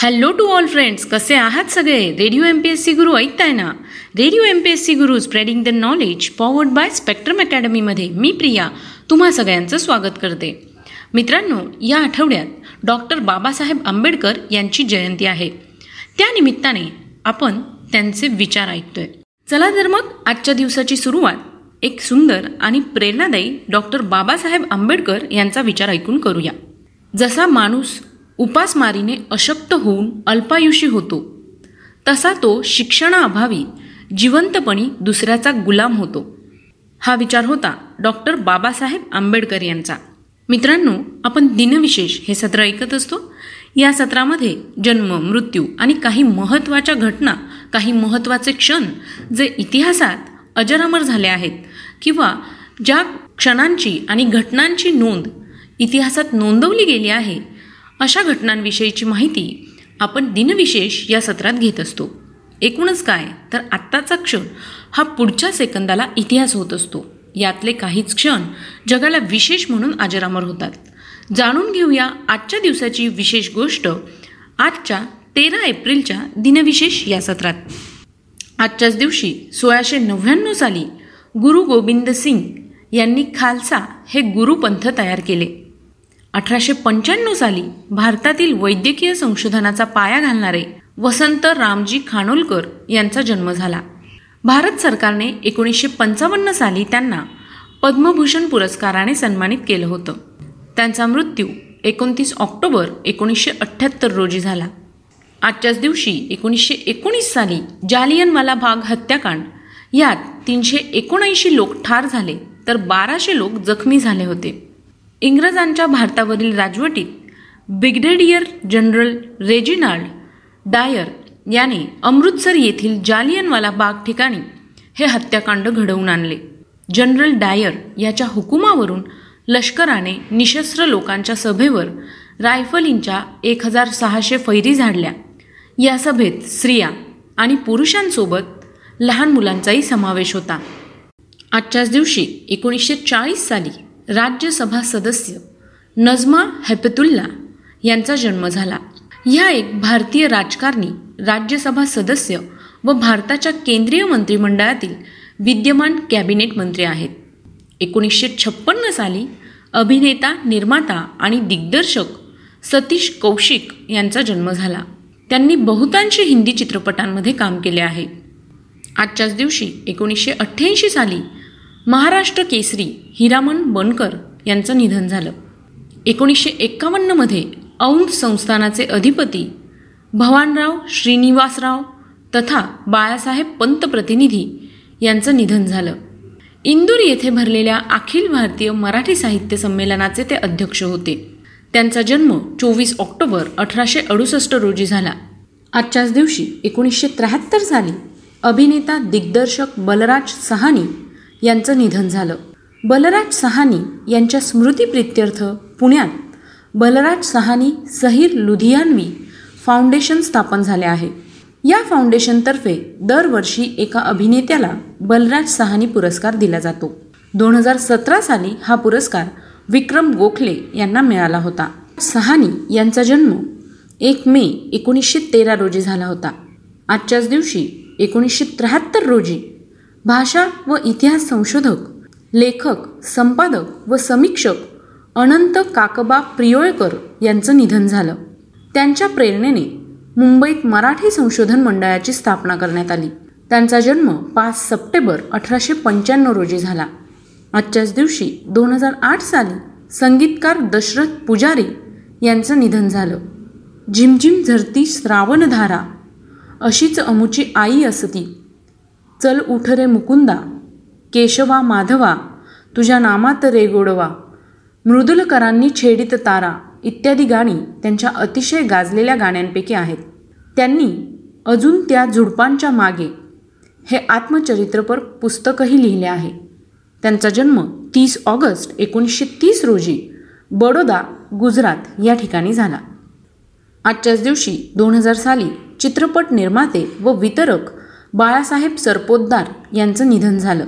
Hello to all friends कसे आहात सगळे? Radio M P S C Guru ऐकताय ना? Radio M P S C Guru spreading the knowledge powered by Spectrum अकॅडमीमध्ये मी प्रिया तुम्हा सगळ्यांचं स्वागत करते. मित्रांनो या आठवड्यात डॉक्टर बाबासाहेब आंबेडकर यांची जयंती आहे. त्यानिमित्ताने आपण त्यांचे विचार ऐकतोय. चला तर मग आजच्या दिवसाची सुरुवात एक सुंदर आणि प्रेरणादायी डॉक्टर बाबासाहेब आंबेडकर यांचा विचार ऐकून करूया. जसा माणूस उपासमारीने अशक्त होऊन अल्पायुषी होतो. तसा तो शिक्षणाअभावी जिवंतपणी दुसऱ्याचा गुलाम होतो. हा विचार होता डॉक्टर बाबासाहेब आंबेडकर यांचा. मित्रांनो आपण दिनविशेष हे सत्र ऐकत असतो. या सत्रामध्ये जन्म मृत्यू आणि काही महत्त्वाच्या घटना काही महत्त्वाचे क्षण जे इतिहासात अजरामर झाले आहेत किंवा ज्या क्षणांची आणि घटनांची नोंद इतिहासात नोंदवली गेली आहे अशा घटनांविषयीची माहिती आपण दिनविशेष या सत्रात घेत असतो. एकूणच काय? तर आत्ताचा क्षण हा पुढच्या सेकंदाला इतिहास होत असतो. यातले काहीच क्षण जगाला विशेष म्हणून अजरामर होतात. जाणून घेऊया आजच्या दिवसाची विशेष गोष्ट आजच्या तेरा एप्रिलच्या दिनविशेष या सत्रात. आजच्याच दिवशी सोळाशे नव्याण्णव साली गुरु गोविंद सिंग यांनी खालसा हे गुरुपंथ तयार केले. अठराशे पंच्याण्णव साली भारतातील वैद्यकीय संशोधनाचा पाया घालणारे वसंत रामजी खानोलकर यांचा जन्म झाला. भारत सरकारने एकोणीसशे पंचावन्न साली त्यांना पद्मभूषण पुरस्काराने सन्मानित केलं होतं. त्यांचा मृत्यू एकोणतीस ऑक्टोबर एकोणीसशे अठ्ठ्याहत्तर रोजी झाला. आजच्याच दिवशी एकोणीसशे एकोणीस साली जालियनवाला भाग हत्याकांड यात तीनशे एकोणऐंशी लोक ठार झाले तर बाराशे लोक जखमी झाले होते. इंग्रजांच्या भारतावरील राजवटीत ब्रिगेडियर जनरल रेजिनाल्ड डायर याने अमृतसर येथील जालियनवाला बाग ठिकाणी हे हत्याकांड घडवून आणले. जनरल डायर याच्या हुकुमावरून लष्कराने निशस्त्र लोकांच्या सभेवर रायफलींच्या एक हजार सहाशे फैरी झाडल्या. या सभेत स्त्रिया आणि पुरुषांसोबत लहान मुलांचाही समावेश होता. आजच्याच दिवशी एकोणीसशे चाळीस साली राज्यसभा सदस्य नजमा हेपतुल्ला यांचा जन्म झाला. ह्या एक भारतीय राजकारणी राज्यसभा सदस्य व भारताच्या केंद्रीय मंत्रिमंडळातील विद्यमान कॅबिनेट मंत्री आहेत. एकोणीसशे छप्पन्न साली अभिनेता निर्माता आणि दिग्दर्शक सतीश कौशिक यांचा जन्म झाला. त्यांनी बहुतांशी हिंदी चित्रपटांमध्ये काम केले आहे. आजच्याच दिवशी एकोणीसशे अठ्ठ्याऐंशी साली महाराष्ट्र केसरी हिरामन बनकर यांचं निधन झालं. एकोणीसशे एक्कावन्नमध्ये औंध संस्थानाचे अधिपती भवानराव श्रीनिवासराव तथा बाळासाहेब पंतप्रतिनिधी यांचं निधन झालं. इंदूर येथे भरलेल्या अखिल भारतीय मराठी साहित्य संमेलनाचे ते अध्यक्ष होते. त्यांचा जन्म चोवीस ऑक्टोबर अठराशे अडुसष्ट रोजी झाला. आजच्याच दिवशी एकोणीसशे त्र्याहत्तर साली अभिनेता दिग्दर्शक बलराज सहानी यांचं निधन झालं. बलराज सहानी यांच्या स्मृतीप्रित्यर्थ पुण्यात. बलराज सहानी सहीर लुधियानवी फाउंडेशन स्थापन झाले आहे. या फाउंडेशनतर्फे दरवर्षी एका अभिनेत्याला बलराज सहानी पुरस्कार दिला जातो. दोन हजार सतरा साली हा पुरस्कार विक्रम गोखले यांना मिळाला होता. सहानी यांचा जन्म एक मे एकोणीसशे तेरा रोजी झाला होता. आजच्याच दिवशी एकोणीसशे त्र्याहत्तर रोजी भाषा व इतिहास संशोधक लेखक संपादक व समीक्षक अनंत काकबा प्रियोळकर यांचं निधन झालं. त्यांच्या प्रेरणेने मुंबईत मराठी संशोधन मंडळाची स्थापना करण्यात आली. त्यांचा जन्म पाच सप्टेंबर अठराशे पंच्याण्णव रोजी झाला. आजच्याच दिवशी दोन हजार आठ साली संगीतकार दशरथ पुजारी यांचं निधन झालं. झिमझिम झरती श्रावणधारा अशीच अमुची आई असती चल उठ रे मुकुंदा. केशवा माधवा तुझ्या नामात रे गोडवा. मृदुलकरांनी छेडित तारा इत्यादी गाणी त्यांच्या अतिशय गाजलेल्या गाण्यांपैकी आहेत. त्यांनी अजून त्या झुडपांच्या मागे हे आत्मचरित्रपर पुस्तकही लिहिले आहे. त्यांचा जन्म तीस ऑगस्ट एकोणीसशे तीस रोजी बडोदा गुजरात या ठिकाणी झाला. आजच्याच दिवशी दोन हजार साली चित्रपट निर्माते व वितरक बाळासाहेब सरपोतदार यांचं निधन झालं.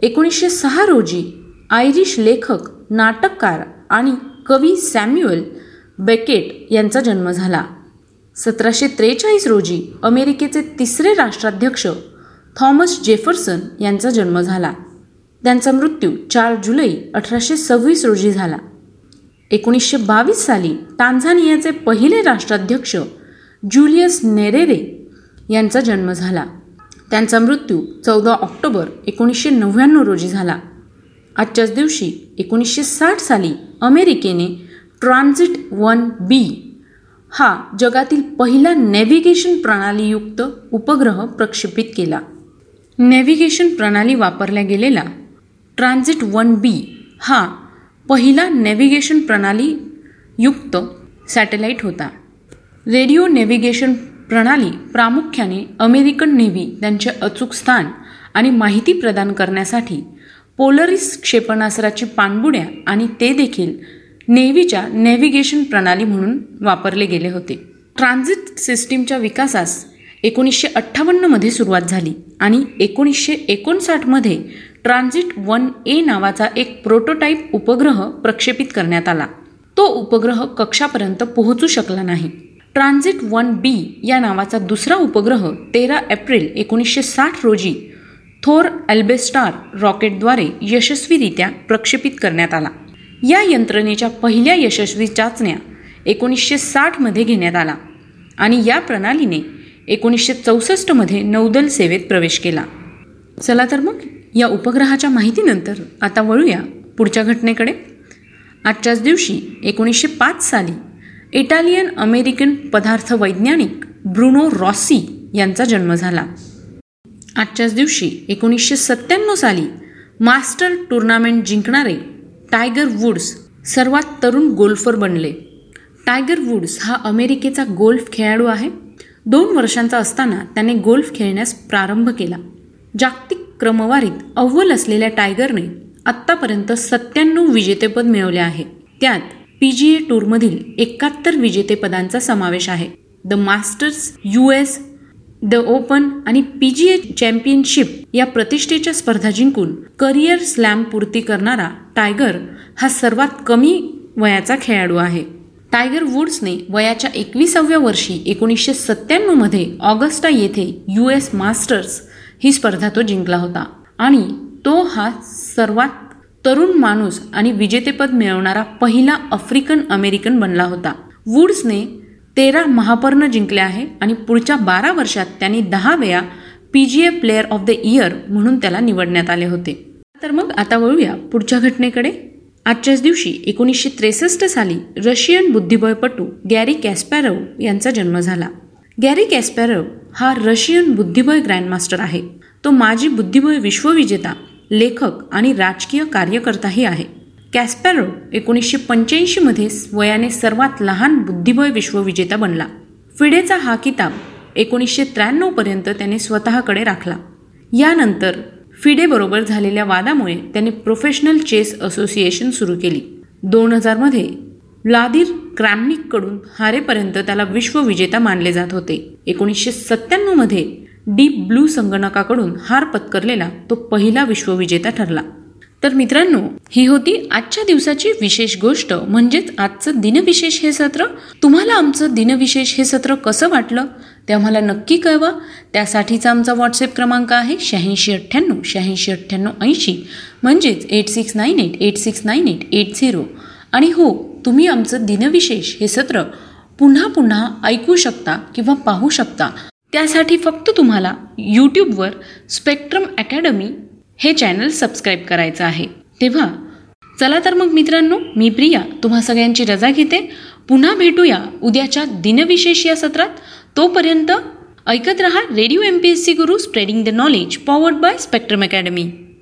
एकोणीसशे सहा रोजी आयरिश लेखक नाटककार आणि कवी सॅम्युअल बेकेट यांचा जन्म झाला. सतराशे त्रेचाळीस रोजी अमेरिकेचे तिसरे राष्ट्राध्यक्ष थॉमस जेफरसन यांचा जन्म झाला. त्यांचा मृत्यू चार जुलै अठराशे सव्वीस रोजी झाला. एकोणीसशे बावीस साली टांझानियाचे पहिले राष्ट्राध्यक्ष ज्युलियस नेरेरे यांचा जन्म झाला. त्यांचा मृत्यू चौदा ऑक्टोबर एकोणीसशे नव्याण्णव रोजी झाला. आजच्याच दिवशी एकोणीसशे साठ साली अमेरिकेने ट्रान्झिट वन बी हा जगातील पहिला नॅव्हिगेशन प्रणालीयुक्त उपग्रह प्रक्षेपित केला. नॅव्हिगेशन प्रणाली वापरल्या गेलेला ट्रान्झिट वन बी हा पहिला नॅव्हिगेशन प्रणालीयुक्त सॅटेलाईट होता. रेडिओ नेव्हिगेशन प्रणाली प्रामुख्याने अमेरिकन नेव्ही त्यांचे अचूक स्थान आणि माहिती प्रदान करण्यासाठी पोलरिस क्षेपणास्त्राची पाणबुड्या आणि ते देखील नेव्हीच्या नेव्हिगेशन प्रणाली म्हणून वापरले गेले होते. ट्रान्झिट सिस्टीमच्या विकासास एकोणीसशे अठ्ठावन्नमध्ये सुरुवात झाली आणि एकोणीसशे एकोणसाठमध्ये ट्रान्झिट वन ए नावाचा एक प्रोटोटाईप उपग्रह प्रक्षेपित करण्यात आला. तो उपग्रह कक्षापर्यंत पोहोचू शकला नाही. ट्रान्झिट वन बी या नावाचा दुसरा उपग्रह तेरा एप्रिल एकोणीसशे साठ रोजी थोर अल्बेस्टार रॉकेटद्वारे यशस्वीरित्या प्रक्षेपित करण्यात आला. या यंत्रणेच्या पहिल्या यशस्वी चाचण्या एकोणीसशे साठमध्ये घेण्यात आला आणि या प्रणालीने एकोणीसशे चौसष्टमध्ये नौदल सेवेत प्रवेश केला. चला तर मग या उपग्रहाच्या माहितीनंतर आता वळूया पुढच्या घटनेकडे. आजच्याच दिवशी एकोणीसशे पाच साली इटालियन अमेरिकन पदार्थ वैज्ञानिक ब्रुनो रॉसी यांचा जन्म झाला. आजच्याच दिवशी एकोणीसशे सत्त्याण्णव साली मास्टर टुर्नामेंट जिंकणारे टायगर वुड्स सर्वात तरुण गोल्फर बनले. टायगर वुड्स हा अमेरिकेचा गोल्फ खेळाडू आहे. दोन वर्षांचा असताना त्याने गोल्फ खेळण्यास प्रारंभ केला. जागतिक क्रमवारीत अव्वल असलेल्या टायगरने आत्तापर्यंत सत्त्याण्णव विजेतेपद मिळवले आहे. त्यात पी जी ए टूरमधील एकाहत्तर विजेतेपदांचा समावेश आहे. The Masters U S the Open आणि पी जी ए चॅम्पियनशिप या प्रतिष्ठेच्या स्पर्धा जिंकून करिअर स्लॅम पूर्ती करणारा टायगर हा सर्वात कमी वयाचा खेळाडू आहे. टायगर वुड्सने वयाच्या एकविसाव्या वर्षी एकोणीसशे सत्त्याण्णवमध्ये ऑगस्टा येथे यू एस मास्टर्स ही स्पर्धा तो जिंकला होता आणि तो हा सर्वात तरुण माणूस आणि विजेतेपद मिळवणारा पहिला आफ्रिकन अमेरिकन बनला होता. वुड्सने तेरा महापर्ण जिंकले आहे आणि पुढच्या बारा वर्षात त्यांनी दहा वेळा P G A player of the year म्हणून त्याला निवडण्यात आले होते. तर मग आता वळूया पुढच्या घटनेकडे. आजच्याच दिवशी एकोणीसशे त्रेसष्ट साली रशियन बुद्धिबळपटू गॅरी कॅस्पॅरव यांचा जन्म झाला. गॅरी कॅस्पॅरव हा रशियन बुद्धिबळ ग्रँडमास्टर आहे. तो माजी बुद्धिबळ विश्वविजेता लेखक आणि राजकीय कार्यकर्ताही आहे. कॅस्पॅरो एकोणीसशे पंच्याऐंशीमध्ये वयाने सर्वात लहान बुद्धिबळ विश्वविजेता बनला. फिडेचा हा किताब एकोणीसशे त्र्याण्णवपर्यंत त्याने स्वतःकडे राखला. यानंतर फिडेबरोबर झालेल्या वादामुळे त्याने प्रोफेशनल चेस असोसिएशन सुरू केली. दोन हजारमध्ये व्लादिर क्रॅमनिककडून हारेपर्यंत त्याला विश्वविजेता मानले जात होते. एकोणीसशे सत्त्याण्णवमध्ये डीप ब्लू संगणकाकडून हार पत्करलेला तो पहिला विश्वविजेता ठरला. तर मित्रांनो ही होती आजच्या दिवसाची विशेष गोष्ट. म्हणजेच आजचं दिनविशेष हे सत्र. तुम्हाला आमचं दिनविशेष हे सत्र कसं वाटलं ते आम्हाला नक्की कळवा. त्यासाठीचा आमचा व्हॉट्सअप क्रमांक आहे शहाऐंशी अठ्ठ्याण्णव शहाऐंशी अठ्ठ्याण्णव ऐंशी. म्हणजेच eight six nine eight eight six nine eight eight zero आणि हो तुम्ही आमचं दिनविशेष हे सत्र पुन्हा पुन्हा ऐकू शकता किंवा पाहू शकता. त्यासाठी फक्त तुम्हाला यूट्यूबवर स्पेक्ट्रम अकॅडमी हे चॅनल सबस्क्राईब करायचं आहे. तेव्हा चला तर मग मित्रांनो मी प्रिया तुम्हा सगळ्यांची रजा घेते. पुन्हा भेटूया उद्याच्या दिनविशेष या सत्रात. तोपर्यंत ऐकत रहा Radio M P S C Guru spreading the knowledge powered by Spectrum Academy